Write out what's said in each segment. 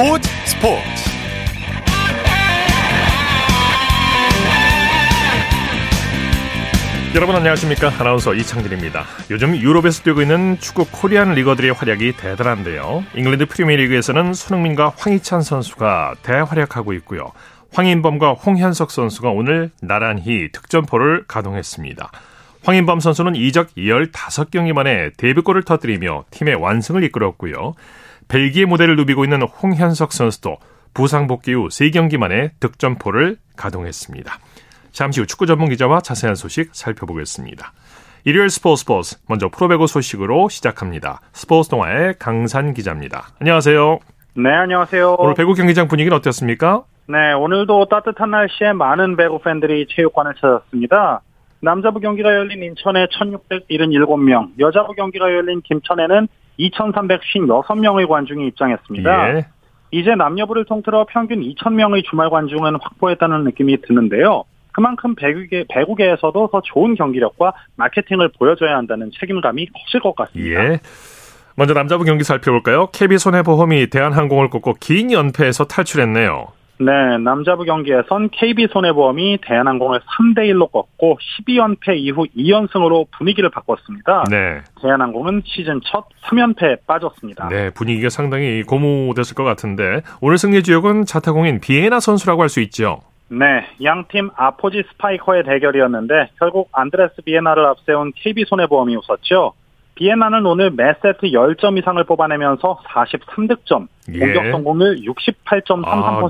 스포츠 스포츠. 여러분 안녕하십니까? 아나운서 이창진입니다. 요즘 유럽에서 뛰고 있는 축구 코리안 리거들의 활약이 대단한데요. 잉글랜드 프리미어리그에서는 손흥민과 황희찬 선수가 대활약하고 있고요. 황인범과 홍현석 선수가 오늘 나란히 득점포를 가동했습니다. 황인범 선수는 이적 15경기 만에 데뷔골을 터뜨리며 팀의 완승을 이끌었고요 벨기에 무대를 누비고 있는 홍현석 선수도 부상 복귀 후 3경기 만에 득점포를 가동했습니다. 잠시 후 축구 전문 기자와 자세한 소식 살펴보겠습니다. 일요일 스포츠 스포츠 먼저 프로배구 소식으로 시작합니다. 스포츠 동아의 강산 기자입니다. 안녕하세요. 네, 안녕하세요. 오늘 배구 경기장 분위기는 어땠습니까? 네, 오늘도 따뜻한 날씨에 많은 배구 팬들이 체육관을 찾았습니다. 남자부 경기가 열린 인천에 1677명, 여자부 경기가 열린 김천에는 2,356명의 관중이 입장했습니다. 예. 이제 남녀부를 통틀어 평균 2,000명의 주말 관중은 확보했다는 느낌이 드는데요. 그만큼 배구계, 배구계에서도 더 좋은 경기력과 마케팅을 보여줘야 한다는 책임감이 커질 것 같습니다. 예. 먼저 남자부 경기 살펴볼까요? KB 손해보험이 대한항공을 꺾고 긴 연패에서 탈출했네요. 네, 남자부 경기에선 KB손해보험이 대한항공을 3대1로 꺾고 12연패 이후 2연승으로 분위기를 바꿨습니다. 네. 대한항공은 시즌 첫 3연패에 빠졌습니다. 네, 분위기가 상당히 고무됐을 것 같은데 오늘 승리 주역은 자타공인 비에나 선수라고 할 수 있죠. 네, 양팀 아포지 스파이커의 대결이었는데 결국 안드레스 비에나를 앞세운 KB손해보험이 웃었죠. 비에나는 오늘 매 세트 10점 이상을 뽑아내면서 43득점, 예. 공격 성공률 68.33%의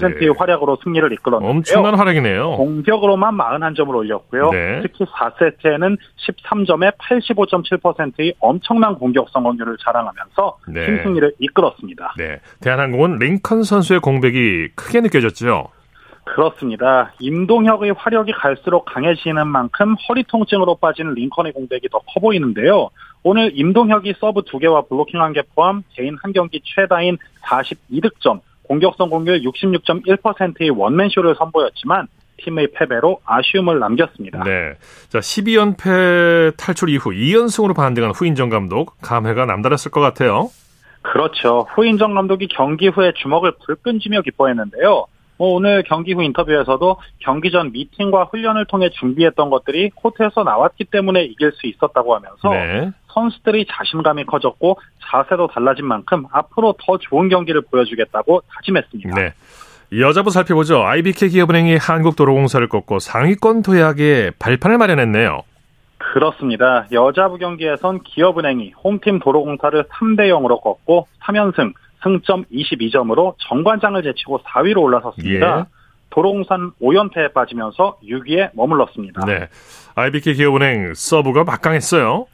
아, 네. 활약으로 승리를 이끌었는데요. 엄청난 활약이네요. 공격으로만 41점을 올렸고요. 네. 특히 4세트에는 13점에 85.7%의 엄청난 공격 성공률을 자랑하면서 네. 팀 승리를 이끌었습니다. 네, 대한항공은 링컨 선수의 공백이 크게 느껴졌죠. 그렇습니다. 임동혁의 화력이 갈수록 강해지는 만큼 허리 통증으로 빠지는 링컨의 공백이 더 커 보이는데요. 오늘 임동혁이 서브 2개와 블로킹 1개 포함 개인 한 경기 최다인 42득점, 공격 성공률 66.1%의 원맨쇼를 선보였지만 팀의 패배로 아쉬움을 남겼습니다. 네, 자 12연패 탈출 이후 2연승으로 반등한 후인정 감독 감회가 남다랐을 것 같아요. 그렇죠. 후인정 감독이 경기 후에 주먹을 불끈 쥐며 기뻐했는데요. 뭐 오늘 경기 후 인터뷰에서도 경기 전 미팅과 훈련을 통해 준비했던 것들이 코트에서 나왔기 때문에 이길 수 있었다고 하면서 네, 선수들이 자신감이 커졌고 자세도 달라진 만큼 앞으로 더 좋은 경기를 보여주겠다고 다짐했습니다. 네. 여자부 살펴보죠. IBK 기업은행이 한국도로공사를 꺾고 상위권 도약에 발판을 마련했네요. 그렇습니다. 여자부 경기에선 기업은행이 홈팀 도로공사를 3대 0으로 꺾고 3연승, 승점 22점으로 정관장을 제치고 4위로 올라섰습니다. 예. 도로공사는 5연패에 빠지면서 6위에 머물렀습니다. 네, IBK 기업은행 서브가 막강했어요.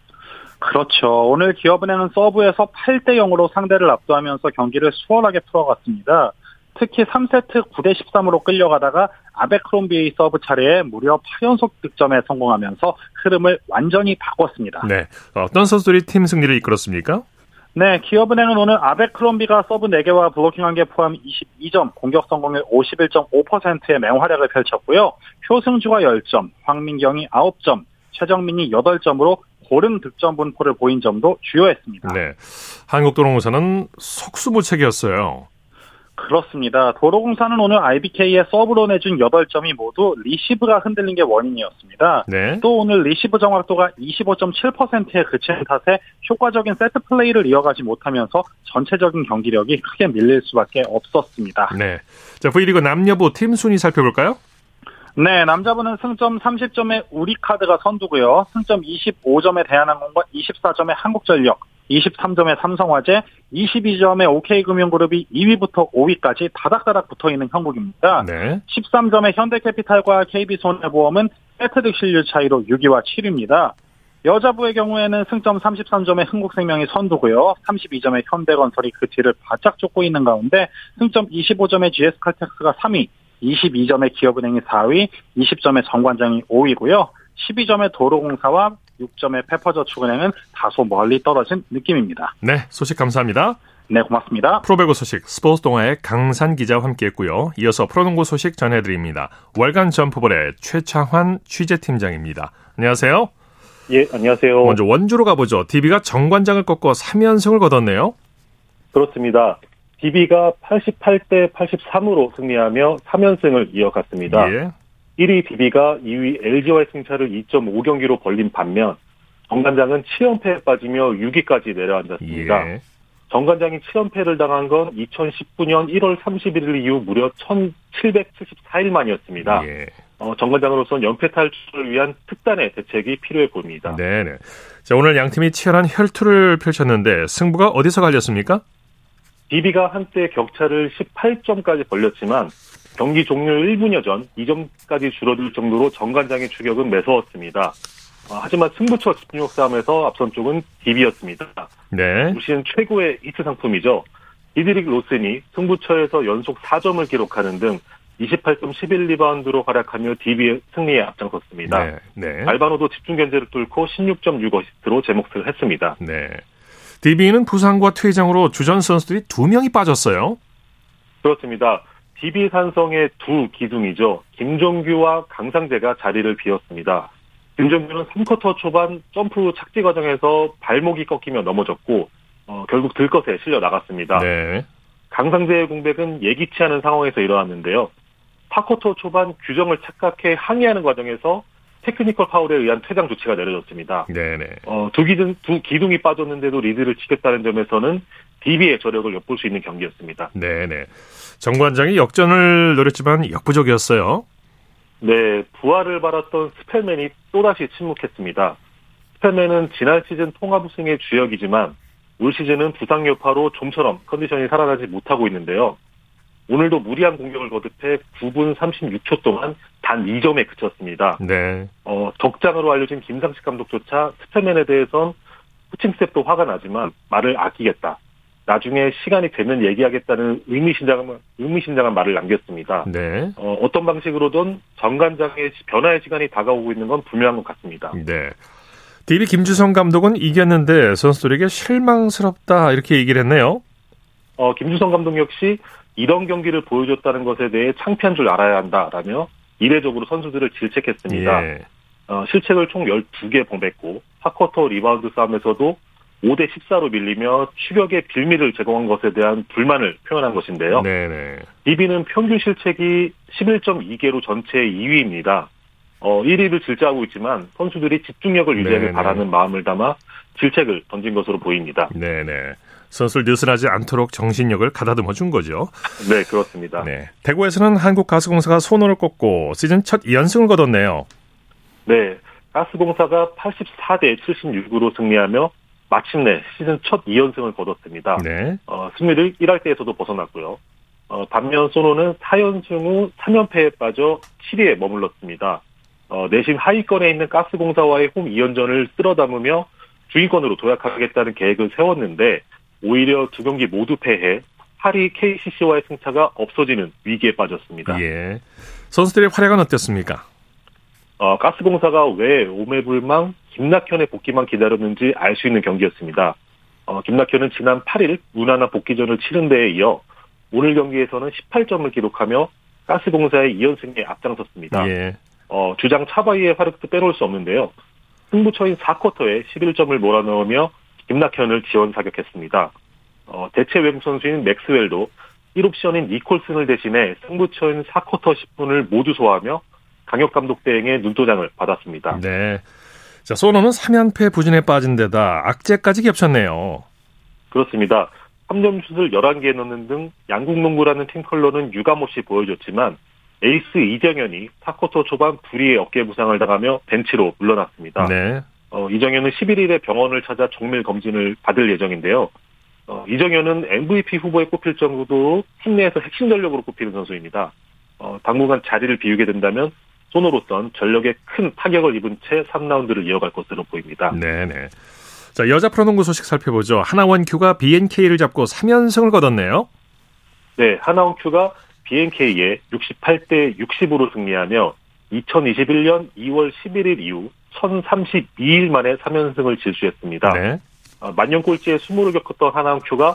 그렇죠. 오늘 기업은행은 서브에서 8대 0으로 상대를 압도하면서 경기를 수월하게 풀어갔습니다. 특히 3세트 9대 13으로 끌려가다가 아베크롬비의 서브 차례에 무려 8연속 득점에 성공하면서 흐름을 완전히 바꿨습니다. 네, 어떤 선수들이 팀 승리를 이끌었습니까? 네, 기업은행은 오늘 아베크롬비가 서브 4개와 블로킹 1개 포함 22점, 공격 성공률 51.5%의 맹활약을 펼쳤고요. 표승주가 10점, 황민경이 9점, 최정민이 8점으로 고른 득점 분포를 보인 점도 주효했습니다. 네, 한국도로공사는 속수무책이었어요. 그렇습니다. 도로공사는 오늘 IBK의 서브로 내준 8점이 모두 리시브가 흔들린 게 원인이었습니다. 네, 또 오늘 리시브 정확도가 25.7%에 그친 탓에 효과적인 세트 플레이를 이어가지 못하면서 전체적인 경기력이 크게 밀릴 수밖에 없었습니다. 네. 자, V리그 남녀부 팀 순위 살펴볼까요? 네, 남자분은 승점 30점의 우리카드가 선두고요. 승점 25점의 대한항공과 24점의 한국전력, 23점의 삼성화재, 22점의 OK금융그룹이 2위부터 5위까지 다닥다닥 붙어있는 형국입니다. 네. 13점의 현대캐피탈과 KB손해보험은 세트 득실률 차이로 6위와 7위입니다. 여자부의 경우에는 승점 33점의 흥국생명이 선두고요. 32점의 현대건설이 그 뒤를 바짝 쫓고 있는 가운데 승점 25점의 GS칼텍스가 3위, 22점의 기업은행이 4위, 20점의 정관장이 5위고요. 12점의 도로공사와 6점의 페퍼저축은행은 다소 멀리 떨어진 느낌입니다. 네, 소식 감사합니다. 네, 고맙습니다. 프로배구 소식 스포츠 동아의 강산 기자와 함께했고요. 이어서 프로농구 소식 전해드립니다. 월간 점프볼의 최창환 취재팀장입니다. 안녕하세요. 예, 안녕하세요. 먼저 원주로 가보죠. DB가 정관장을 꺾고 3연승을 거뒀네요. 그렇습니다. DB가 88대 83으로 승리하며 3연승을 이어갔습니다. 예. 1위 DB가 2위 LG와의 승차를 2.5경기로 벌린 반면 정관장은 7연패에 빠지며 6위까지 내려앉았습니다. 예. 정관장이 7연패를 당한 건 2019년 1월 31일 이후 무려 1774일 만이었습니다. 예. 어, 정관장으로서는 연패 탈출을 위한 특단의 대책이 필요해 보입니다. 네네. 자, 오늘 양 팀이 치열한 혈투를 펼쳤는데 승부가 어디서 갈렸습니까? DB가 한때 격차를 18점까지 벌렸지만 경기 종료 1분여 전 2점까지 줄어들 정도로 정관장의 추격은 매서웠습니다. 어, 하지만 승부처 집중력 싸움에서 앞선 쪽은 DB였습니다. 네. 올 시즌 최고의 히트 상품이죠. 디드릭 로슨이 승부처에서 연속 4점을 기록하는 등 28점 11 리바운드로 활약하며 DB의 승리에 앞장섰습니다. 네. 네. 알바노도 집중 견제를 뚫고 16.6 어시스트로 제 몫을 했습니다. 네. DB는 부상과 퇴장으로 주전 선수들이 두 명이 빠졌어요. 그렇습니다. DB 산성의 두 기둥이죠. 김종규와 강상재가 자리를 비웠습니다. 김종규는 3쿼터 초반 점프 착지 과정에서 발목이 꺾이며 넘어졌고 어, 결국 들것에 실려 나갔습니다. 네. 강상재의 공백은 예기치 않은 상황에서 일어났는데요. 4쿼터 초반 규정을 착각해 항의하는 과정에서 테크니컬 파울에 의한 퇴장 조치가 내려졌습니다. 네네. 어, 두 기둥, 두 기둥이 빠졌는데도 리드를 지켰다는 점에서는 DB의 저력을 엿볼 수 있는 경기였습니다. 네네. 정관장이 역전을 노렸지만 역부족이었어요. 네, 부활을 바랐던 스펠맨이 또다시 침묵했습니다. 스펠맨은 지난 시즌 통합 우승의 주역이지만 올 시즌은 부상 여파로 좀처럼 컨디션이 살아나지 못하고 있는데요. 오늘도 무리한 공격을 거듭해 9분 36초 동안 단 2점에 그쳤습니다. 네. 어, 적장으로 알려진 김상식 감독조차 스펠맨에 대해선 스텝도 화가 나지만 말을 아끼겠다. 나중에 시간이 되면 얘기하겠다는 의미심장한, 의미심장한 말을 남겼습니다. 네. 어, 어떤 방식으로든 정관장의 변화의 시간이 다가오고 있는 건 분명한 것 같습니다. 네. DB 김주성 감독은 이겼는데 선수들에게 실망스럽다 이렇게 얘기를 했네요. 어, 김주성 감독 역시 이런 경기를 보여줬다는 것에 대해 창피한 줄 알아야 한다라며 이례적으로 선수들을 질책했습니다. 예. 어, 실책을 총 12개 범했고 4쿼터 리바운드 싸움에서도 5대 14로 밀리며 추격의 빌미를 제공한 것에 대한 불만을 표현한 것인데요. 네네. DB는 평균 실책이 11.2개로 전체 2위입니다. 어, 1위를 질주하고 있지만 선수들이 집중력을 유지하길 네네. 바라는 마음을 담아 질책을 던진 것으로 보입니다. 네네. 선수를 느슨하지 않도록 정신력을 가다듬어 준 거죠. 네, 그렇습니다. 네. 대구에서는 한국가스공사가 손호를 꼽고 시즌 첫 2연승을 거뒀네요. 네, 가스공사가 84대 76으로 승리하며 마침내 시즌 첫 2연승을 거뒀습니다. 네. 어, 승리를 1할 때에서도 벗어났고요. 어, 반면 소노는 4연승 후 3연패에 빠져 7위에 머물렀습니다. 어, 내심 하위권에 있는 가스공사와의 홈 2연전을 쓸어 담으며 주인권으로 도약하겠다는 계획을 세웠는데 오히려 두 경기 모두 패해 8위 KCC와의 승차가 없어지는 위기에 빠졌습니다. 예. 선수들의 활약은 어땠습니까? 어, 가스공사가 왜 오매불망 김낙현의 복귀만 기다렸는지 알 수 있는 경기였습니다. 어, 김낙현은 지난 8일 무난한 복귀전을 치른 데에 이어 오늘 경기에서는 18점을 기록하며 가스공사의 2연승에 앞장섰습니다. 예. 어, 주장 차바이의 활약도 빼놓을 수 없는데요. 승부처인 4쿼터에 11점을 몰아넣으며 김낙현을 지원 사격했습니다. 어, 대체 외국 선수인 맥스웰도 1옵션인 니콜슨을 대신해 승부처인 4쿼터 10분을 모두 소화하며 강력 감독 대행의 눈도장을 받았습니다. 네. 자, 소노는 3연패 부진에 빠진 데다 악재까지 겹쳤네요. 그렇습니다. 3점 슛을 11개 넣는 등 양국 농구라는 팀 컬러는 유감없이 보여줬지만 에이스 이정현이 4쿼터 초반 불의의 어깨 부상을 당하며 벤치로 물러났습니다. 네. 어, 이정현은 11일에 병원을 찾아 정밀 검진을 받을 예정인데요. 어, 이정현은 MVP 후보에 꼽힐 정도로 팀 내에서 핵심 전력으로 꼽히는 선수입니다. 어, 당분간 자리를 비우게 된다면 손으로선 전력에 큰 타격을 입은 채 3라운드를 이어갈 것으로 보입니다. 네네. 자, 여자 프로농구 소식 살펴보죠. 하나원큐가 BNK를 잡고 3연승을 거뒀네요. 네, 하나원큐가 BNK에 68대 60으로 승리하며 2021년 2월 11일 이후 1032일 만에 3연승을 질주했습니다. 네. 어, 만년 꼴찌에 수모를 겪었던 하나원큐가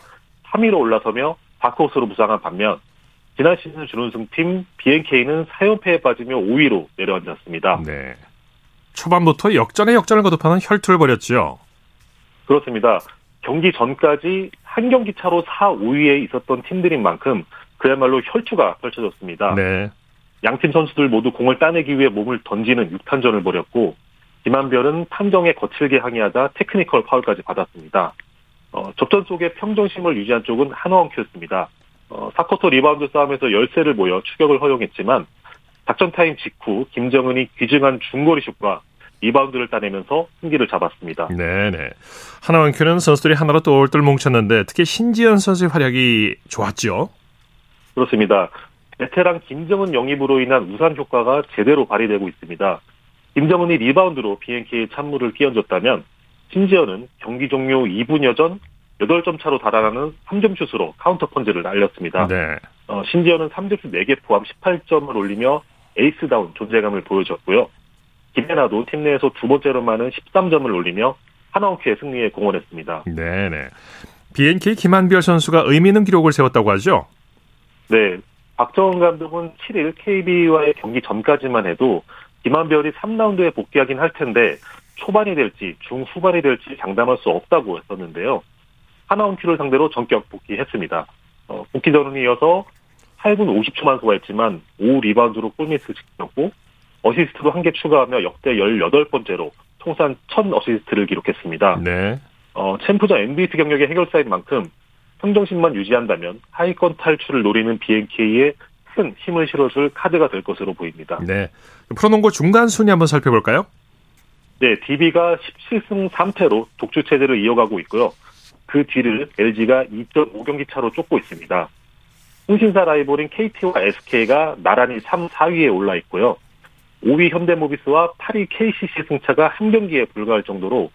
3위로 올라서며 바코스로 부상한 반면 지난 시즌 준우승팀 BNK는 4연패에 빠지며 5위로 내려앉았습니다. 네. 초반부터 역전에 역전을 거듭하는 혈투를 벌였죠. 그렇습니다. 경기 전까지 한 경기 차로 4, 5위에 있었던 팀들인 만큼 그야말로 혈투가 펼쳐졌습니다. 네. 양팀 선수들 모두 공을 따내기 위해 몸을 던지는 6탄전을 벌였고 김한별은 판정에 거칠게 항의하다 테크니컬 파울까지 받았습니다. 어, 접전 속에 평정심을 유지한 쪽은 하나원큐였습니다. 어, 4쿼터 리바운드 싸움에서 열세를 보여 추격을 허용했지만 작전 타임 직후 김정은이 귀중한 중거리 슛과 리바운드를 따내면서 승기를 잡았습니다. 네네. 하나원큐는 선수들이 하나로 똘똘 뭉쳤는데 특히 신지현 선수의 활약이 좋았죠. 그렇습니다. 베테랑 김정은 영입으로 인한 우산 효과가 제대로 발휘되고 있습니다. 김정은이 리바운드로 BNK에 찬물을 끼얹었다면 신지현은 경기 종료 2분여 전 8점 차로 달아나는 3점 슛으로 카운터 펀치를 날렸습니다. 네. 어, 신지현은 3점 슛 4개 포함 18점을 올리며 에이스다운 존재감을 보여줬고요. 김애나도 팀 내에서 두 번째로 많은 13점을 올리며 하나원큐의 승리에 공헌했습니다. 네네. BNK 김한별 선수가 의미 있는 기록을 세웠다고 하죠? 네. 박정은 감독은 7일 KB와의 경기 전까지만 해도 김한별이 3라운드에 복귀하긴 할 텐데 초반이 될지 중후반이 될지 장담할 수 없다고 했었는데요. 하나원큐를 상대로 전격 복귀했습니다. 어, 복귀전이어서 8분 50초만 소화했지만 5 리바운드로 골밑을 지켰고 어시스트도 한 개 추가하며 역대 18번째로 통산 1000 어시스트를 기록했습니다. 네. 어, 챔프전 MVP 경력의 해결사인 만큼 평정심만 유지한다면 하위권 탈출을 노리는 BNK에 큰 힘을 실어줄 카드가 될 것으로 보입니다. 네. 프로농구 중간 순위 한번 살펴볼까요? 네, DB가 17승 3패로 독주 체제를 이어가고 있고요. 그 뒤를 LG가 2.5경기 차로 쫓고 있습니다. 통신사 라이벌인 KT와 SK가 나란히 3, 4위에 올라 있고요. 5위 현대모비스와 8위 KCC 승차가 한 경기에 불과할 정도로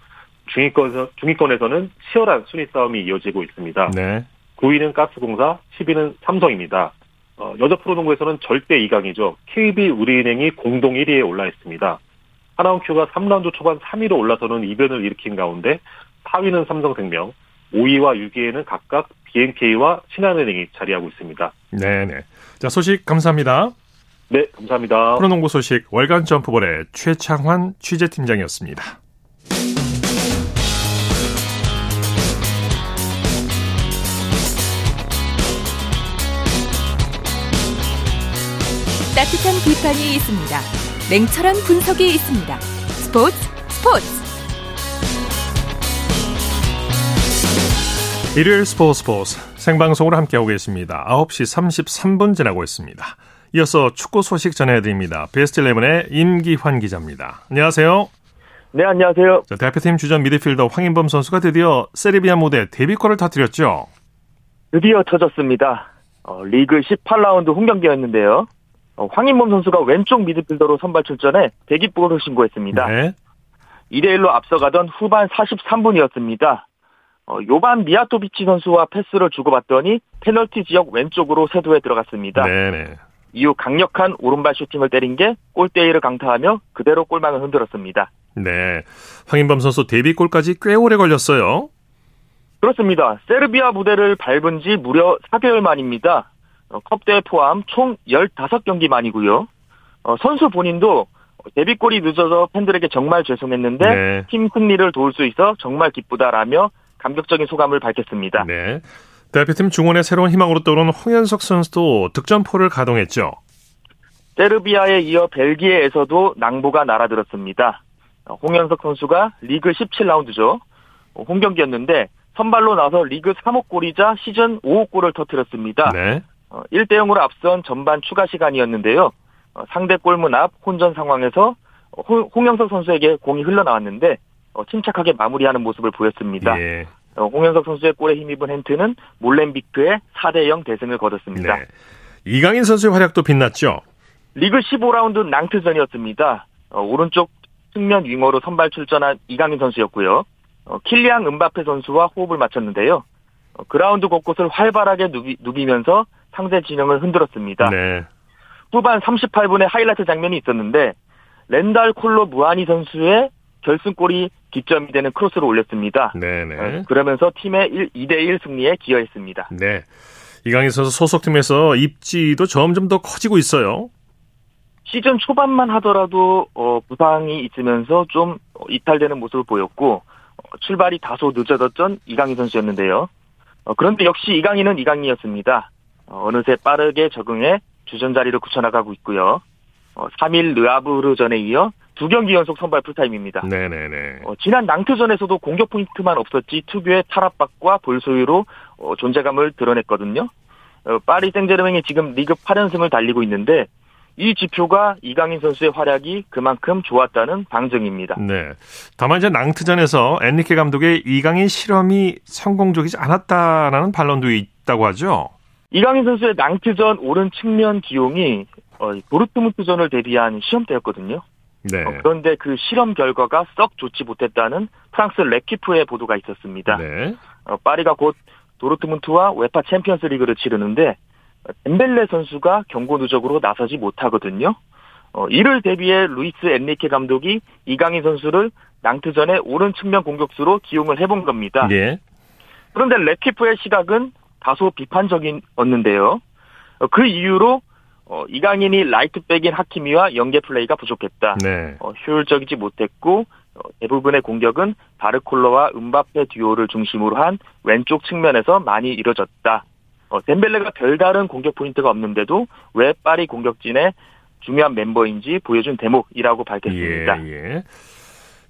중위권, 중위권에서는 치열한 순위 싸움이 이어지고 있습니다. 네. 9위는 가스공사, 10위는 삼성입니다. 어, 여자 프로농구에서는 절대 2강이죠. KB 우리은행이 공동 1위에 올라 있습니다. 하나원큐가 3라운드 초반 3위로 올라서는 이변을 일으킨 가운데 4위는 삼성생명, 5위와 6위에는 각각 BNK와 신한은행이 자리하고 있습니다. 네네. 자, 소식 감사합니다. 네, 감사합니다. 프로농구 소식 월간 점프볼의 최창환 취재팀장이었습니다. 따뜻한 비판이 있습니다. 냉철한 분석이 있습니다. 스포츠 스포츠 일요일 스포츠 스포츠 생방송으로 함께하고 계십니다. 9시 33분 지나고 있습니다. 이어서 축구 소식 전해드립니다. 베스트 11의 임기환 기자입니다. 안녕하세요. 네, 안녕하세요. 자, 대표팀 주전 미드필더 황인범 선수가 드디어 세르비아 무대 데뷔골을 터뜨렸죠. 드디어 터졌습니다. 어, 리그 18라운드 홈경기였는데요. 어, 황인범 선수가 왼쪽 미드필더로 선발 출전해 데뷔골을 신고했습니다. 네. 2대1로 앞서가던 후반 43분이었습니다. 어, 요반 미야토비치 선수와 패스를 주고받더니 페널티 지역 왼쪽으로 쇄도해 들어갔습니다. 네네. 이후 강력한 오른발 슈팅을 때린 게 골대를 강타하며 그대로 골망을 흔들었습니다. 네. 황인범 선수 데뷔골까지 꽤 오래 걸렸어요. 그렇습니다. 세르비아 무대를 밟은 지 무려 4개월 만입니다. 어, 컵대회 포함 총 15경기 만이고요. 어, 선수 본인도 데뷔골이 늦어서 팬들에게 정말 죄송했는데 네. 팀 승리를 도울 수 있어 정말 기쁘다라며 감격적인 소감을 밝혔습니다. 네. 대표팀 중원의 새로운 희망으로 떠오른 홍현석 선수도 득점포를 가동했죠. 세르비아에 이어 벨기에에서도 낭보가 날아들었습니다. 홍현석 선수가 리그 17라운드죠. 홈 경기였는데 선발로 나서 리그 3호 골이자 시즌 5호 골을 터뜨렸습니다. 네. 1대 어, 0으로 앞선 전반 추가 시간이었는데요. 어, 상대 골문 앞 혼전 상황에서 홍영석 선수에게 공이 흘러나왔는데 어, 침착하게 마무리하는 모습을 보였습니다. 예. 홍영석 선수의 골에 힘입은 헨트는 몰렘비크의 4대 0 대승을 거뒀습니다. 네. 이강인 선수의 활약도 빛났죠. 리그 15라운드 낭트전이었습니다. 오른쪽 측면 윙어로 선발 출전한 이강인 선수였고요. 킬리앙 음바페 선수와 호흡을 맞췄는데요. 그라운드 곳곳을 활발하게 누비, 누비면서 상대 진영을 흔들었습니다. 네. 후반 38분에 하이라이트 장면이 있었는데 랑달 콜로 무하니 선수의 결승골의 기점이 되는 크로스를 올렸습니다. 네네. 네. 어, 그러면서 팀의 1, 2대1 승리에 기여했습니다. 네. 이강인 선수 소속팀에서 입지도 점점 더 커지고 있어요. 시즌 초반만 하더라도 어, 부상이 있으면서 좀 이탈되는 모습을 보였고 출발이 다소 늦어졌던 이강인 선수였는데요. 어, 그런데 역시 이강인은 이강인이었습니다. 어, 느새 빠르게 적응해 주전 자리를 굳혀나가고 있고요. 어, 3일 르아브르전에 이어 두 경기 연속 선발 풀타임입니다. 네네네. 어, 지난 낭트전에서도 공격 포인트만 없었지 특유의 탈압박과 볼 소유로 어, 존재감을 드러냈거든요. 어, 파리 생제르맹이 지금 리그 8연승을 달리고 있는데 이 지표가 이강인 선수의 활약이 그만큼 좋았다는 방증입니다. 네. 다만 이제 낭트전에서 엔리케 감독의 이강인 실험이 성공적이지 않았다라는 반론도 있다고 하죠. 이강인 선수의 낭트전 오른 측면 기용이 어, 도르트문트전을 대비한 시험 때였거든요. 네. 어, 그런데 그 실험 결과가 썩 좋지 못했다는 프랑스 레키프의 보도가 있었습니다. 네. 어, 파리가 곧 도르트문트와 UEFA 챔피언스 리그를 치르는데 뎀벨레 선수가 경고 누적으로 나서지 못하거든요. 어, 이를 대비해 루이스 엔리케 감독이 이강인 선수를 낭트전에 오른 측면 공격수로 기용을 해본 겁니다. 예. 그런데 레키프의 시각은 다소 비판적이었는데요. 어, 그 이유로 어, 이강인이 라이트백인 하키미와 연계 플레이가 부족했다. 네. 어, 효율적이지 못했고 어, 대부분의 공격은 바르콜라와 음바페 듀오를 중심으로 한 왼쪽 측면에서 많이 이뤄졌다. 어, 뎀벨레가 별다른 공격 포인트가 없는데도 왜 파리 공격진의 중요한 멤버인지 보여준 대목이라고 밝혔습니다. 예, 예.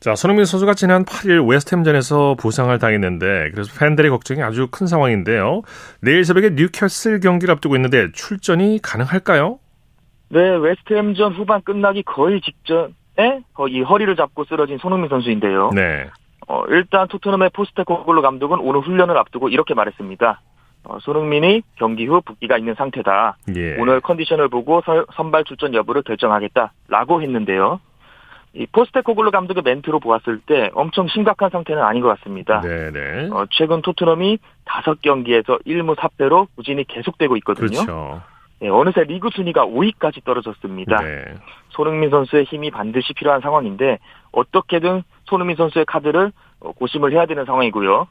자, 손흥민 선수가 지난 8일 웨스트햄전에서 부상을 당했는데 그래서 팬들의 걱정이 아주 큰 상황인데요. 내일 새벽에 뉴캐슬 경기를 앞두고 있는데 출전이 가능할까요? 네, 웨스트햄전 후반 끝나기 거의 직전에 거의 허리를 잡고 쓰러진 손흥민 선수인데요. 네. 어, 일단 토트넘의 포스테코글로 감독은 오늘 훈련을 앞두고 이렇게 말했습니다. 어, 손흥민이 경기 후 붓기가 있는 상태다. 예. 오늘 컨디션을 보고 설- 선발 출전 여부를 결정하겠다라고 했는데요. 이 포스테코글로 감독의 멘트로 보았을 때 엄청 심각한 상태는 아닌 것 같습니다. 네, 네. 어, 최근 토트넘이 다섯 경기에서 1무 4패로 부진이 계속되고 있거든요. 그렇죠. 예, 어느새 리그 순위가 5위까지 떨어졌습니다. 네. 손흥민 선수의 힘이 반드시 필요한 상황인데 어떻게든 손흥민 선수의 카드를 어, 고심을 해야 되는 상황이고요.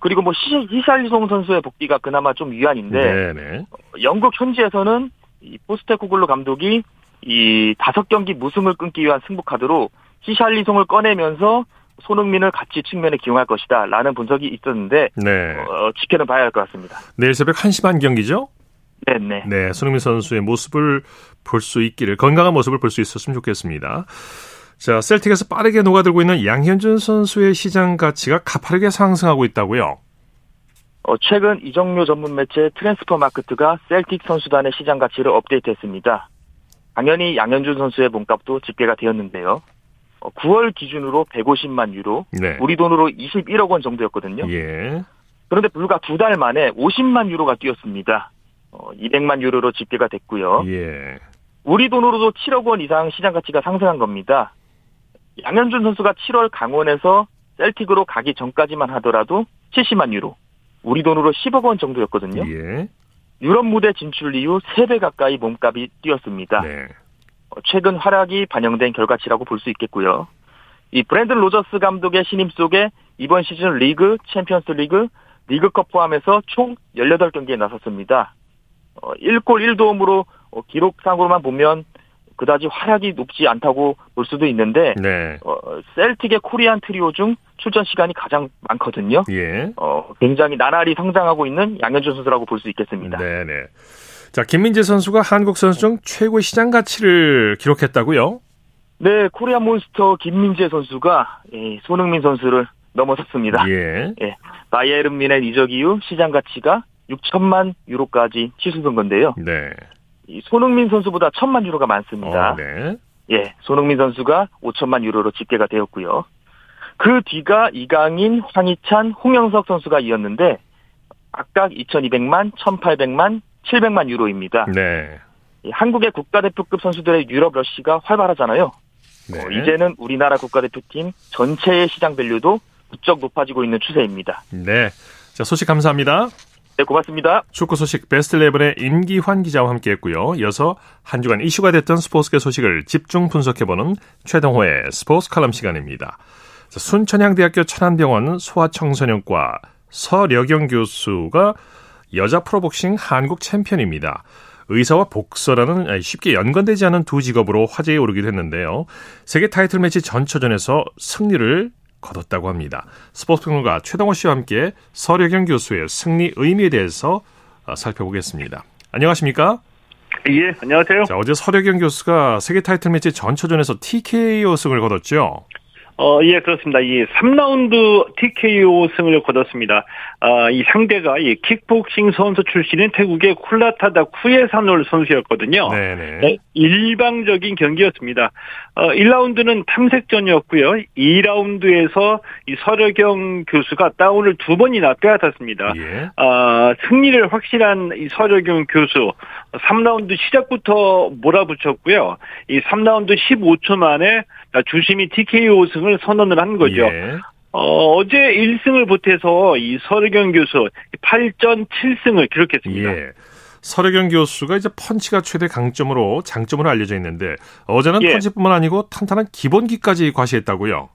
그리고 뭐 시- 히샬리송 선수의 복귀가 그나마 좀 위안인데 네, 네. 영국 현지에서는 이 포스테코글로 감독이 이 다섯 경기 무승을 끊기 위한 승부 카드로 히샬리송을 꺼내면서 손흥민을 같이 측면에 기용할 것이다 라는 분석이 있었는데 네. 어, 지켜는 봐야 할 것 같습니다. 내일 새벽 1시 반 경기죠? 네네. 네, 손흥민 선수의 모습을 볼 수 있기를 건강한 모습을 볼 수 있었으면 좋겠습니다. 자, 셀틱에서 빠르게 녹아들고 있는 양현준 선수의 시장 가치가 가파르게 상승하고 있다고요. 어, 최근 이적료 전문 매체 트랜스퍼 마크트가 셀틱 선수단의 시장 가치를 업데이트했습니다. 당연히 양현준 선수의 몸값도 집계가 되었는데요. 어, 9월 기준으로 150만 유로, 네. 우리 돈으로 21억 원 정도였거든요. 예. 그런데 불과 두 달 만에 50만 유로가 뛰었습니다. 어, 200만 유로로 집계가 됐고요. 예. 우리 돈으로도 7억 원 이상 시장 가치가 상승한 겁니다. 양현준 선수가 7월 강원에서 셀틱으로 가기 전까지만 하더라도 70만 유로, 우리 돈으로 10억 원 정도였거든요. 예. 유럽 무대 진출 이후 3배 가까이 몸값이 뛰었습니다. 네. 어, 최근 활약이 반영된 결과치라고 볼 수 있겠고요. 이 브랜든 로저스 감독의 신임 속에 이번 시즌 리그, 챔피언스 리그, 리그컵 포함해서 총 18경기에 나섰습니다. 어, 1골 1도움으로 어, 기록상으로만 보면 그다지 활약이 높지 않다고 볼 수도 있는데 네. 어, 셀틱의 코리안 트리오 중 출전 시간이 가장 많거든요. 예. 어, 굉장히 나날이 성장하고 있는 양현준 선수라고 볼 수 있겠습니다. 네, 네. 자, 김민재 선수가 한국 선수 중 최고의 시장 가치를 기록했다고요? 네, 코리안 몬스터 김민재 선수가 예, 손흥민 선수를 넘어섰습니다. 예. 바이에른 미넨 이적 이후 시장 가치가 6천만 유로까지 치솟은 건데요. 네. 이 손흥민 선수보다 1천만 유로가 많습니다. 어, 네. 예, 손흥민 선수가 5천만 유로로 집계가 되었고요. 그 뒤가 이강인, 황희찬, 홍영석 선수가 이었는데 각각 2,200만, 1,800만, 700만 유로입니다. 네. 이 한국의 국가대표급 선수들의 유럽 러시가 활발하잖아요. 네. 어, 이제는 우리나라 국가대표팀 전체의 시장 밸류도 부쩍 높아지고 있는 추세입니다. 네. 자, 소식 감사합니다. 네, 고맙습니다. 축구 소식 베스트 11의 임기환 기자와 함께했고요. 이어서 한 주간 이슈가 됐던 스포츠계 소식을 집중 분석해보는 최동호의 스포츠 칼럼 시간입니다. 자, 순천향대학교 천안병원 소아청소년과 서려경 교수가 여자 프로복싱 한국 챔피언입니다. 의사와 복서라는 쉽게 연관되지 않은 두 직업으로 화제에 오르기도 했는데요. 세계 타이틀 매치 전초전에서 승리를 거뒀다고 합니다. 스포츠 평론가 최동호 씨와 함께 서려경 교수의 승리 의미에 대해서 어, 살펴보겠습니다. 안녕하십니까? 예, 안녕하세요. 자, 어제 서려경 교수가 세계 타이틀 매치 전초전에서 TKO 승을 거뒀죠. 어, 예, 그렇습니다. 이 3라운드 TKO 승을 거뒀습니다. 아, 이 상대가 이 킥복싱 선수 출신인 태국의 쿨라타다 쿠에사놀 선수였거든요. 네네. 네, 일방적인 경기였습니다. 어, 1라운드는 탐색전이었고요. 2라운드에서 이 서려경 교수가 다운을 두 번이나 빼앗았습니다. 예. 아, 승리를 확실한 이 서려경 교수 3라운드 시작부터 몰아붙였고요. 이 3라운드 15초 만에 주심이 TKO 승을 선언을 한 거죠. 예. 어, 어제 1승을 보태서 이 서르경 교수 8전 7승을 기록했습니다. 예. 서려경 교수가 이제 펀치가 최대 강점으로 장점으로 알려져 있는데 어제는 예. 펀치뿐만 아니고 탄탄한 기본기까지 과시했다고요.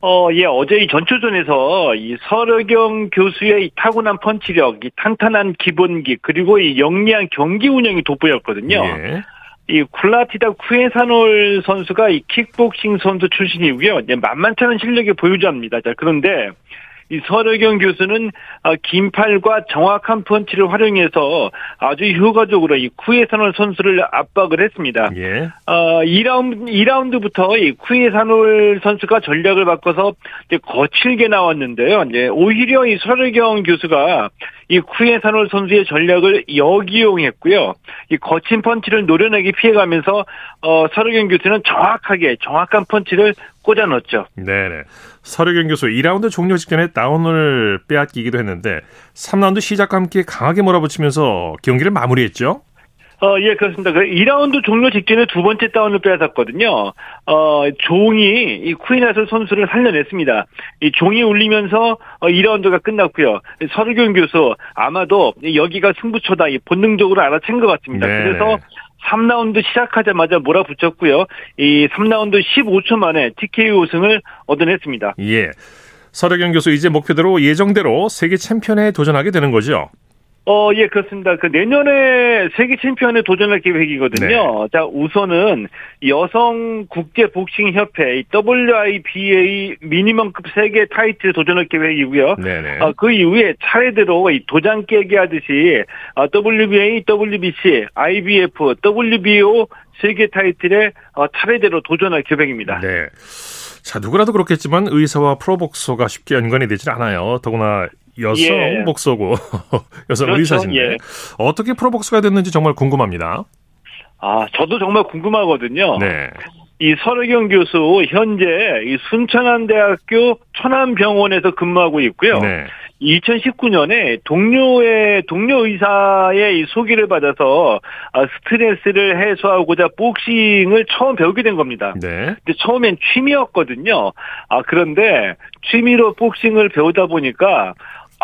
어, 예, 어제 이 전초전에서 이 서르경 교수의 이 타고난 펀치력, 이 탄탄한 기본기, 그리고 이 영리한 경기 운영이 돋보였거든요. 예. 이 쿨라티다 쿠에사놀 선수가 이 킥복싱 선수 출신이고요. 만만치 않은 실력의 보유자입니다. 자, 그런데 이 서르경 교수는 아, 긴 팔과 정확한 펀치를 활용해서 아주 효과적으로 이 쿠에사놀 선수를 압박을 했습니다. 예. 어, 2라운드, 2라운드부터 이 쿠에사놀 선수가 전략을 바꿔서 이제 거칠게 나왔는데요. 이제 오히려 이 서르경 교수가 이 쿠에사놀 선수의 전략을 역이용했고요. 이 거친 펀치를 노련하게 피해가면서 어, 서르경 교수는 정확하게 정확한 펀치를 꽂아 넣었죠. 네네. 서류경 교수 2라운드 종료 직전에 다운을 빼앗기기도 했는데 3라운드 시작과 함께 강하게 몰아붙이면서 경기를 마무리했죠. 어, 예, 그렇습니다. 그 2라운드 종료 직전에 두 번째 다운을 빼앗았거든요. 어, 종이 이 쿠이나스 선수를 살려냈습니다. 이 종이 울리면서 어, 2라운드가 끝났고요. 서르경 교수 아마도 여기가 승부처다 이 본능적으로 알아챈 것 같습니다. 네. 그래서 3라운드 시작하자마자 몰아붙였고요. 이 3라운드 15초 만에 TKO 승을 얻어냈습니다. 예. 서류경 교수 이제 목표대로 예정대로 세계 챔피언에 도전하게 되는 거죠. 어, 예, 그렇습니다. 그 내년에 세계 챔피언에 도전할 계획이거든요. 네. 자, 우선은 여성 국제 복싱 협회 WIBA 미니멈급 세계 타이틀 도전할 계획이고요. 네네. 어, 그 이후에 차례대로 이 도장 깨기 하듯이 어, WBA, WBC, IBF, WBO 세계 타이틀에 어, 차례대로 도전할 계획입니다. 네. 자, 누구라도 그렇겠지만 의사와 프로복서가 쉽게 연관이 되질 않아요. 더구나 여성 예. 복서고 여성 그렇죠. 의사신데 예. 어떻게 프로복서가 됐는지 정말 궁금합니다. 아, 저도 정말 궁금하거든요. 네. 이 서르경 교수 현재 이 순천안대학교 천안병원에서 근무하고 있고요. 네. 2019년에 동료의 동료 의사의 이 소개를 받아서 아, 스트레스를 해소하고자 복싱을 처음 배우게 된 겁니다. 네. 근데 처음엔 취미였거든요. 아 그런데 취미로 복싱을 배우다 보니까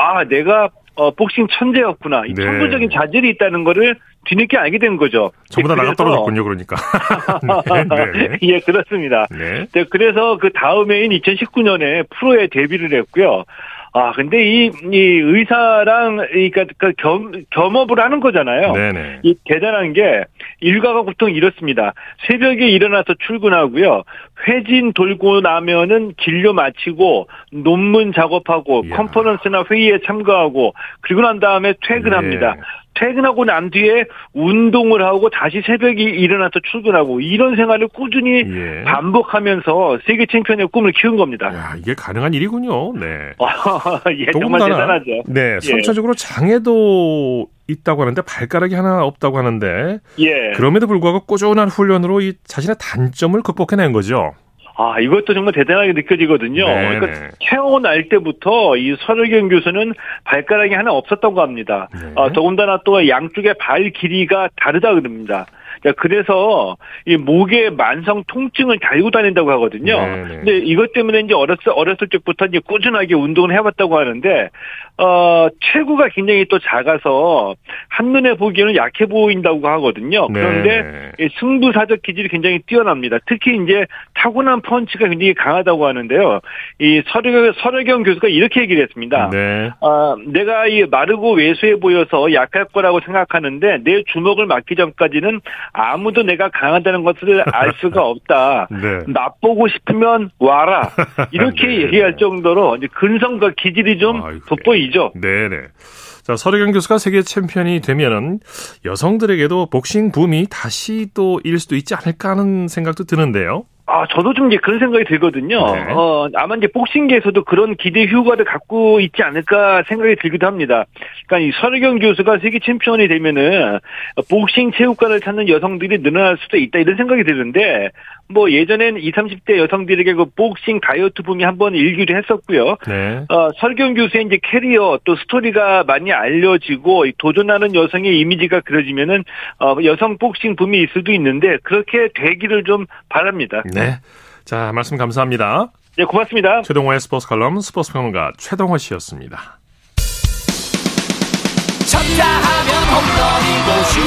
아 내가 어, 복싱 천재였구나. 이 네. 천부적인 자질이 있다는 거를 뒤늦게 알게 된 거죠. 전부 다 나가 떨어졌군요, 그러니까. 네, 네. 예, 그렇습니다. 네. 네, 그래서 그 다음해인 2019년에 프로에 데뷔를 했고요. 아, 근데 이, 이 의사랑, 이, 그, 그 겸, 겸업을 하는 거잖아요. 네네. 이 대단한 게 일과가 보통 이렇습니다. 새벽에 일어나서 출근하고요. 회진 돌고 나면은 진료 마치고 논문 작업하고 이야. 컨퍼런스나 회의에 참가하고 그리고 난 다음에 퇴근합니다. 예. 퇴근하고 난 뒤에 운동을 하고 다시 새벽에 일어나서 출근하고 이런 생활을 꾸준히 예. 반복하면서 세계 챔피언의 꿈을 키운 겁니다. 야, 이게 가능한 일이군요. 네. 예, 정말 대단하죠. 네, 선천적으로 장애도 있다고 하는데 발가락이 하나 없다고 하는데 예. 그럼에도 불구하고 꾸준한 훈련으로 이 자신의 단점을 극복해낸 거죠. 아, 이것도 정말 대단하게 느껴지거든요. 네네. 그러니까 태어날 때부터 이 서르경 교수는 발가락이 하나 없었다고 합니다. 네. 아, 더군다나 또 양쪽의 발 길이가 다르다 그럽니다. 자, 그래서 이 목에 만성 통증을 달고 다닌다고 하거든요. 네네. 근데 이것 때문에 이제 어렸을 어렸을 적부터 이제 꾸준하게 운동을 해봤다고 하는데 어, 체구가 굉장히 또 작아서 한눈에 보기에는 약해 보인다고 하거든요. 그런데 네. 승부사적 기질이 굉장히 뛰어납니다. 특히 이제 타고난 펀치가 굉장히 강하다고 하는데요. 이 서려, 서려경 교수가 이렇게 얘기를 했습니다. 네. 아, 내가 이 마르고 왜소해 보여서 약할 거라고 생각하는데 내 주먹을 맞기 전까지는 아무도 내가 강하다는 것을 알 수가 없다. 네. 맛보고 싶으면 와라. 이렇게 네. 얘기할 정도로 이제 근성과 기질이 좀 아이고. 돋보이죠. 네네. 자, 서르경 교수가 세계 챔피언이 되면은 여성들에게도 복싱 붐이 다시 또 일 수도 있지 않을까 하는 생각도 드는데요. 아, 저도 좀 이제 그런 생각이 들거든요. 네. 어, 아마 이제 복싱계에서도 그런 기대 효과를 갖고 있지 않을까 생각이 들기도 합니다. 그러니까 이 서려경 교수가 세계 챔피언이 되면은 복싱 체육관을 찾는 여성들이 늘어날 수도 있다 이런 생각이 드는데 뭐 예전엔 20, 30대 여성들에게 그 복싱 다이어트 붐이 한번 일기도 했었고요. 네. 어, 서려경 교수의 이제 커리어 또 스토리가 많이 알려지고 이 도전하는 여성의 이미지가 그려지면은 어, 여성 복싱 붐이 있을 수도 있는데 그렇게 되기를 좀 바랍니다. 네. 자, 말씀 감사합니다. 네, 고맙습니다. 최동호의 스포츠 칼럼 스포츠 평론가 최동호 씨였습니다. 쳤다 하면 홈런이고 슛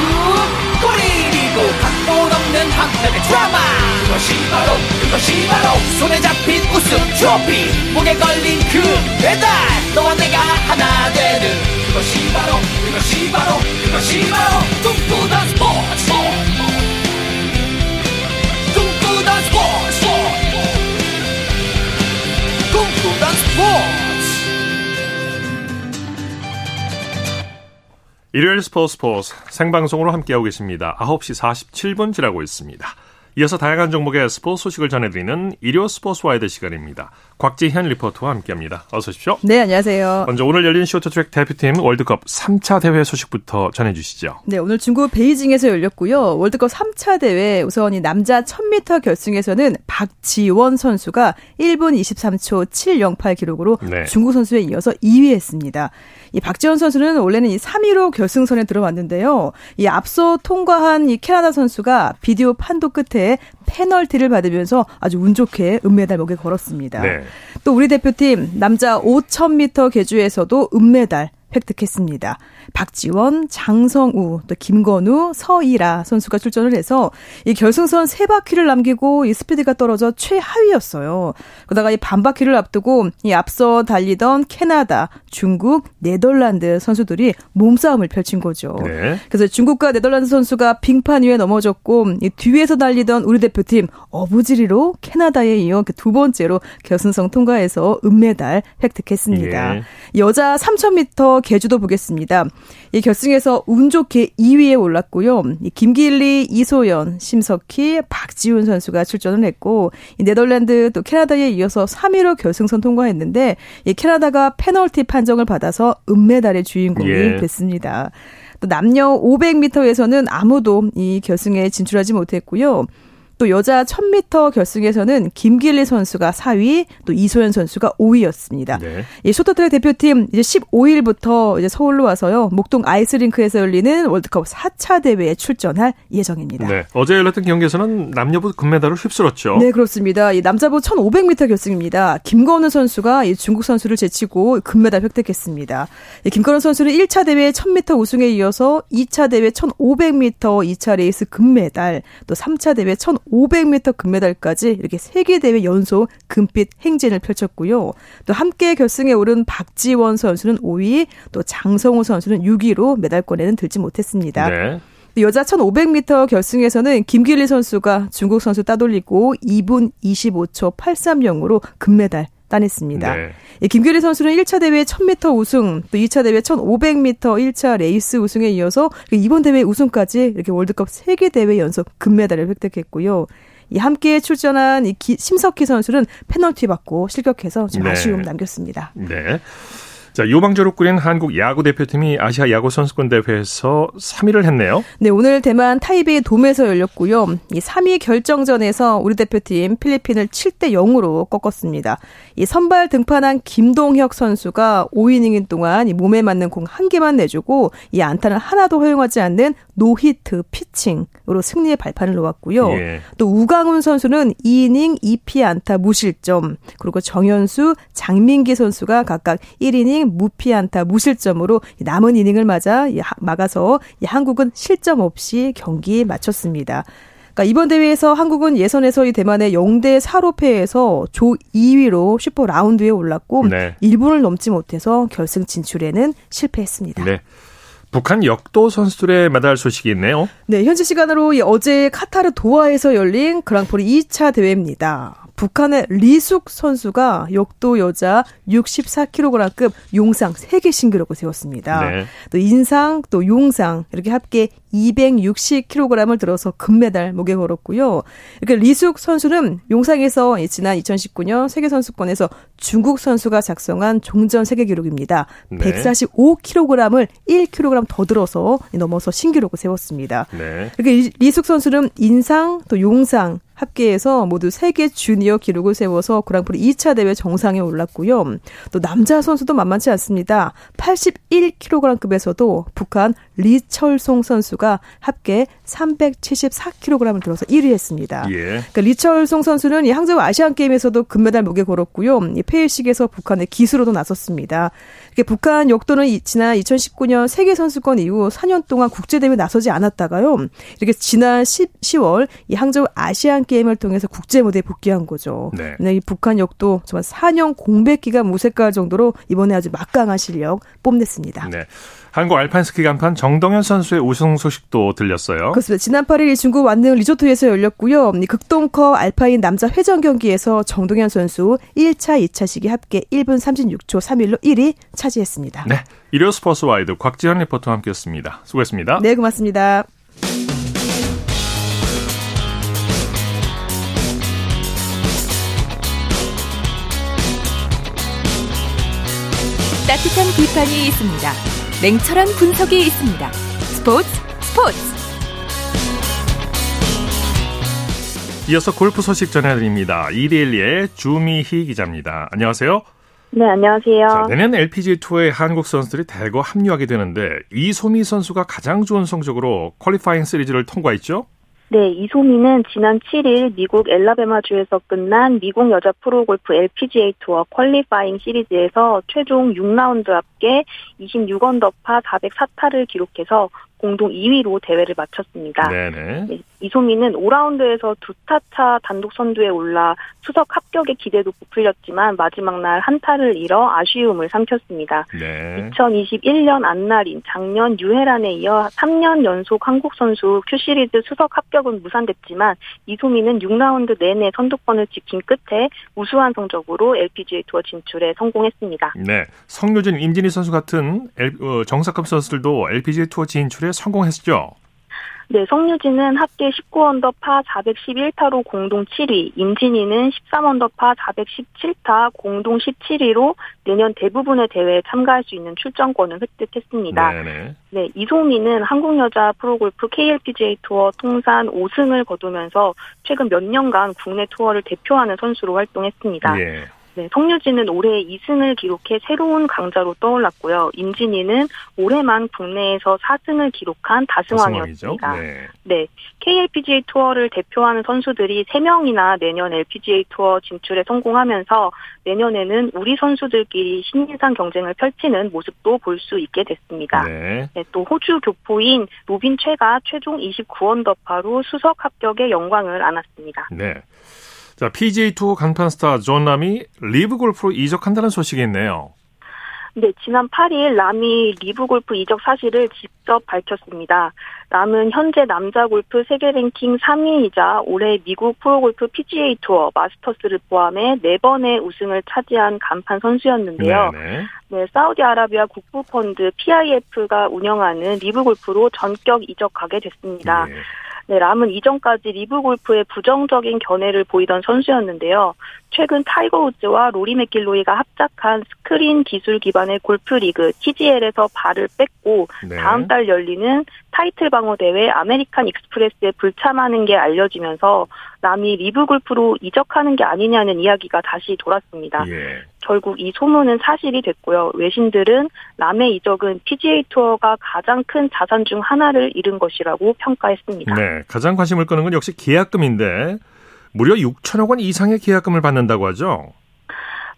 골이고 각본 없는 한편의 드라마 그것이 바로 그것이 바로 손에 잡힌 우승 트로피 목에 걸린 그 배달 너와 내가 하나 되는 그것이 바로 그것이 바로 그것이 바로 꿈꾸던 스포츠 스포츠 일요일 스포츠 스포츠 생방송으로 함께하고 계십니다. 9시 47분 지나고 있습니다. 이어서 다양한 종목의 스포츠 소식을 전해드리는 일요 스포츠 와이드 시간입니다. 곽지현 리포터와 함께합니다. 어서 오십시오. 네, 안녕하세요. 먼저 오늘 열린 쇼트트랙 대표팀 월드컵 3차 대회 소식부터 전해주시죠. 네, 오늘 중국 베이징에서 열렸고요. 월드컵 3차 대회 우선 이 남자 1000m 결승에서는 박지원 선수가 1분 23초 708 기록으로 네. 중국 선수에 이어서 2위했습니다. 이 박지원 선수는 원래는 이 3위로 결승선에 들어왔는데요. 이 앞서 통과한 이 캐나다 선수가 비디오 판도 끝에 페널티를 받으면서 아주 운 좋게 은메달 목에 걸었습니다. 네. 또 우리 대표팀 남자 5000m 계주에서도 은메달 획득했습니다. 박지원, 장성우, 또 김건우, 서이라 선수가 출전을 해서 이 결승선 세 바퀴를 남기고 이 스피드가 떨어져 최하위였어요. 그러다가 이 반바퀴를 앞두고 이 앞서 달리던 캐나다, 중국, 네덜란드 선수들이 몸싸움을 펼친 거죠. 네. 그래서 중국과 네덜란드 선수가 빙판 위에 넘어졌고 이 뒤에서 달리던 우리 대표팀 어부지리로 캐나다에 이어 그두 번째로 결승선 통과해서 은메달 획득했습니다. 예. 여자 3000m 개주도 보겠습니다. 이 결승에서 운 좋게 2위에 올랐고요. 이 김길리, 이소연, 심석희, 박지훈 선수가 출전을 했고 이 네덜란드 또 캐나다에 이어서 3위로 결승선 통과했는데 이 캐나다가 페널티 판정을 받아서 은메달의 주인공이 예. 됐습니다. 또 남녀 500m에서는 아무도 이 결승에 진출하지 못했고요. 또 여자 1000m 결승에서는 김길리 선수가 4위, 또 이소연 선수가 5위였습니다. 네. 이 쇼트트랙 대표팀 이제 15일부터 이제 서울로 와서요. 목동 아이스링크에서 열리는 월드컵 4차 대회에 출전할 예정입니다. 네. 어제 열렸던 경기에서는 남녀부 금메달을 휩쓸었죠. 네, 그렇습니다. 이 남자부 1500m 결승입니다. 김건우 선수가 이 중국 선수를 제치고 금메달 획득했습니다. 이 김건우 선수는 1차 대회 1000m 우승에 이어서 2차 대회 1500m 2차 레이스 금메달, 또 3차 대회 1500m 금메달까지 이렇게 세계 대회 연속 금빛 행진을 펼쳤고요. 또 함께 결승에 오른 박지원 선수는 5위, 또 장성우 선수는 6위로 메달권에는 들지 못했습니다. 네. 여자 1500m 결승에서는 김길리 선수가 중국 선수 따돌리고 2분 25초 830으로 금메달 따냈습니다. 네. 이 김길리 선수는 1차 대회 1000m 우승, 또 2차 대회 1500m 1차 레이스 우승에 이어서 그 이번 대회 우승까지 이렇게 월드컵 3개 대회 연속 금메달을 획득했고요. 이 함께 출전한 이 기- 심석희 선수는 페널티 받고 실격해서 좀 네. 아쉬움 남겼습니다. 네. 자, 유망주로 꾸린 한국 야구 대표팀이 아시아 야구 선수권 대회에서 3위를 했네요. 네, 오늘 대만 타이베이 돔에서 열렸고요. 이 3위 결정전에서 우리 대표팀 필리핀을 7대 0으로 꺾었습니다. 이 선발 등판한 김동혁 선수가 5이닝 동안 이 몸에 맞는 공 한 개만 내주고 이 안타는 하나도 허용하지 않는 노히트 피칭 으로 승리의 발판을 놓았고요. 예. 또 우강훈 선수는 2이닝 2피 안타 무실점, 그리고 정현수, 장민기 선수가 각각 1이닝 무피 안타 무실점으로 남은 이닝을 맞아 막아서 한국은 실점 없이 경기 마쳤습니다. 그러니까 이번 대회에서 한국은 예선에서 이 대만의 0대 4로 패해서 조 2위로 슈퍼 라운드에 올랐고 네. 일본을 넘지 못해서 결승 진출에는 실패했습니다. 네. 북한 역도 선수들의 메달 소식이 있네요. 네, 현지 시간으로 어제 카타르 도하에서 열린 그랑프리 2차 대회입니다. 북한의 리숙 선수가 역도 여자 64kg급 용상 세계 신기록을 세웠습니다. 네. 또 인상, 또 용상 이렇게 합계 260kg을 들어서 금메달 목에 걸었고요. 이렇게 리숙 선수는 용상에서 지난 2019년 세계 선수권에서 중국 선수가 작성한 종전 세계 기록입니다. 네. 145kg을 1kg 더 들어서 넘어서 신기록을 세웠습니다. 네. 이렇게 리숙 선수는 인상 또 용상 합계해서 모두 세계 주니어 기록을 세워서 그랑프리 2차 대회 정상에 올랐고요. 또 남자 선수도 만만치 않습니다. 81kg급에서도 북한 리철송 선수가 합계 374kg을 들어서 1위 했습니다. 예. 그러니까 리철송 선수는 이 항저우 아시안 게임에서도 금메달 목에 걸었고요. 이 폐회식에서 북한의 기수로도 나섰습니다. 이게 북한 역도는 이- 지난 2019년 세계 선수권 이후 4년 동안 국제 대회 나서지 않았다가요. 이렇게 지난 10, 10월 이 항저우 아시안 게임을 통해서 국제 무대에 복귀한 거죠. 네. 이 북한 역도 정말 4년 공백 기간 무색할 정도로 이번에 아주 막강한 실력 뽐냈습니다. 네. 한국 알파인스키 간판 정동현 선수의 우승 소식도 들렸어요. 그렇습니다. 지난 8일 중국 완룽 리조트에서 열렸고요. 이 극동컵 알파인 남자 회전 경기에서 정동현 선수 1차, 2차 시기 합계 1분 36초 31로 1위 차지했습니다. 네. 일요 스포츠 와이드 곽지현 리포터와 함께했습니다. 수고했습니다. 네, 고맙습니다. 따뜻한 비판이 있습니다. 냉철한 분석이 있습니다. 스포츠 스포츠 이어서 골프 소식 전해드립니다. 이데일리의 주미희 기자입니다. 안녕하세요. 네, 안녕하세요. 자, 내년 LPGA 투어에 한국 선수들이 대거 합류하게 되는데 이소미 선수가 가장 좋은 성적으로 퀄리파잉 시리즈를 통과했죠? 네, 이소미는 지난 7일 미국 앨라배마주에서 끝난 미국 여자 프로골프 LPGA 투어 퀄리파잉 시리즈에서 최종 6라운드 합계 26언더파 404타를 기록해서 공동 2위로 대회를 마쳤습니다. 네네. 네, 이소미는 5라운드에서 두 타차 단독 선두에 올라 수석 합격의 기대도 부풀렸지만 마지막 날 한 타를 잃어 아쉬움을 삼켰습니다. 네. 2021년 안나린 작년 유해란에 이어 3년 연속 한국 선수 Q시리즈 수석 합격은 무산됐지만 이소미는 6라운드 내내 선두권을 지킨 끝에 우수한 성적으로 LPGA 투어 진출에 성공했습니다. 네. 성유진, 임진희 선수 같은 어, 정사급 선수들도 LPG 투어 진출에 성공했죠? 네, 성유진은 합계 19언더파 411타로 공동 7위, 임진희는 13언더파 417타 공동 17위로 내년 대부분의 대회에 참가할 수 있는 출전권을 획득했습니다. 네네. 네, 이소미는 한국 여자 프로골프 KLPGA 투어 통산 5승을 거두면서 최근 몇 년간 국내 투어를 대표하는 선수로 활동했습니다. 예. 네, 성유진은 올해 2승을 기록해 새로운 강자로 떠올랐고요. 임진희는 올해만 국내에서 4승을 기록한. 다승왕이었습니다. 네. 네, KLPGA 투어를 대표하는 선수들이 3명이나 내년 LPGA 투어 진출에 성공하면서 내년에는 우리 선수들끼리 신인상 경쟁을 펼치는 모습도 볼 수 있게 됐습니다. 네. 네, 또 호주 교포인 로빈 최가 최종 29언더파로 수석 합격의 영광을 안았습니다. 네. 자, PGA 투어 간판 스타 존 람이 리브 골프로 이적한다는 소식이 있네요. 네, 지난 8일 람이 리브 골프 이적 사실을 직접 밝혔습니다. 람은 현재 남자 골프 세계 랭킹 3위이자 올해 미국 프로골프 PGA 투어 마스터스를 포함해 4번의 우승을 차지한 간판 선수였는데요. 네네. 네, 사우디아라비아 국부펀드 PIF가 운영하는 리브 골프로 전격 이적하게 됐습니다. 예. 네, 람은 이전까지 리브 골프에 부정적인 견해를 보이던 선수였는데요. 최근 타이거 우즈와 로리 매킬로이가 합작한 스크린 기술 기반의 골프 리그 TGL에서 발을 뺐고 네. 다음 달 열리는 타이틀 방어 대회 아메리칸 익스프레스에 불참하는 게 알려지면서 람이 리브 골프로 이적하는 게 아니냐는 이야기가 다시 돌았습니다. 예. 결국 이 소문은 사실이 됐고요. 외신들은 람의 이적은 PGA 투어가 가장 큰 자산 중 하나를 잃은 것이라고 평가했습니다. 네, 가장 관심을 끄는 건 역시 계약금인데 무려 6천억 원 이상의 계약금을 받는다고 하죠.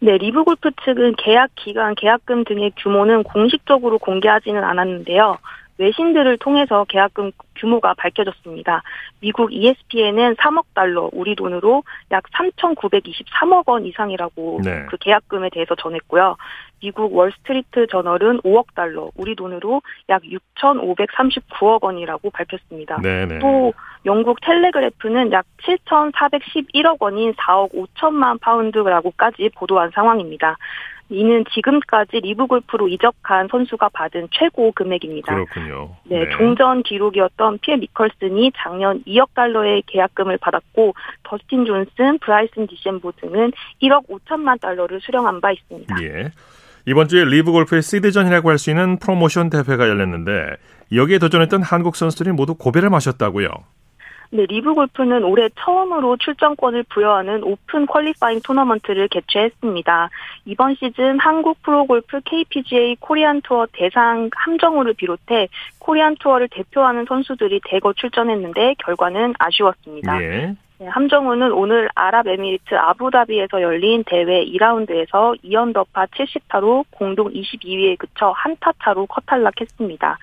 네, 리브 골프 측은 계약 기간, 계약금 등의 규모는 공식적으로 공개하지는 않았는데요. 외신들을 통해서 계약금 규모가 밝혀졌습니다. 미국 ESPN은 3억 달러, 우리 돈으로 약 3,923억 원 이상이라고 네. 그 계약금에 대해서 전했고요. 미국 월스트리트 저널은 5억 달러, 우리 돈으로 약 6,539억 원이라고 밝혔습니다. 네네. 또 영국 텔레그래프는 약 7,411억 원인 4억 5천만 파운드라고까지 보도한 상황입니다. 이는 지금까지 리브 골프로 이적한 선수가 받은 최고 금액입니다. 그렇군요. 네, 종전 기록이었던 필 미컬슨이 작년 2억 달러의 계약금을 받았고 더스틴 존슨, 브라이슨 디섐보 등은 1억 5천만 달러를 수령한 바 있습니다. 예. 이번 주에 리브 골프의 시드전이라고 할 수 있는 프로모션 대회가 열렸는데 여기에 도전했던 한국 선수들이 모두 고배를 마셨다고요. 네, 리브 골프는 올해 처음으로 출전권을 부여하는 오픈 qualifying 토너먼트를 개최했습니다. 이번 시즌 한국 프로골프 KPGA 코리안 투어 대상 함정우를 비롯해 코리안 투어를 대표하는 선수들이 대거 출전했는데 결과는 아쉬웠습니다. 예. 네, 함정우는 오늘 아랍에미리트 아부다비에서 열린 대회 2라운드에서 2언더파 70타로 공동 22위에 그쳐 한타 차로 컷탈락했습니다.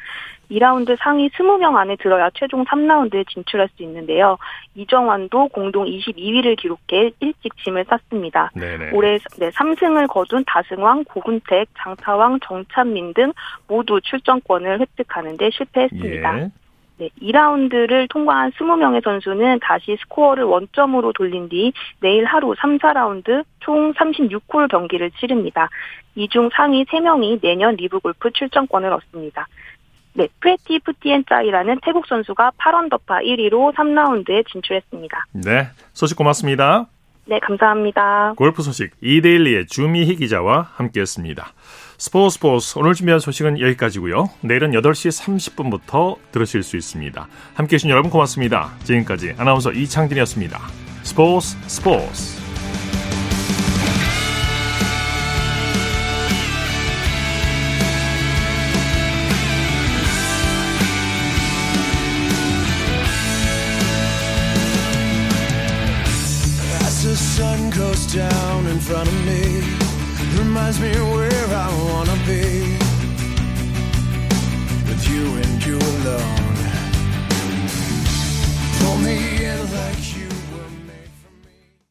2라운드 상위 20명 안에 들어야 최종 3라운드에 진출할 수 있는데요. 이정환도 공동 22위를 기록해 일찍 짐을 쌌습니다. 네네. 올해 네, 3승을 거둔 다승왕, 고군택, 장타왕, 정찬민 등 모두 출전권을 획득하는데 실패했습니다. 예. 네, 2라운드를 통과한 20명의 선수는 다시 스코어를 원점으로 돌린 뒤 내일 하루 3, 4라운드 총 36홀 경기를 치릅니다. 이 중 상위 3명이 내년 리브 골프 출전권을 얻습니다. 네, 프레티 푸티엔 짜이라는 태국 선수가 8언더파 1위로 3라운드에 진출했습니다. 네. 소식 고맙습니다. 네, 감사합니다. 골프 소식 이데일리의 주미희 기자와 함께했습니다. 스포츠 스포츠 오늘 준비한 소식은 여기까지고요. 내일은 8시 30분부터 들으실 수 있습니다. 함께해 주신 여러분 고맙습니다. 지금까지 아나운서 이창진이었습니다. 스포츠 스포츠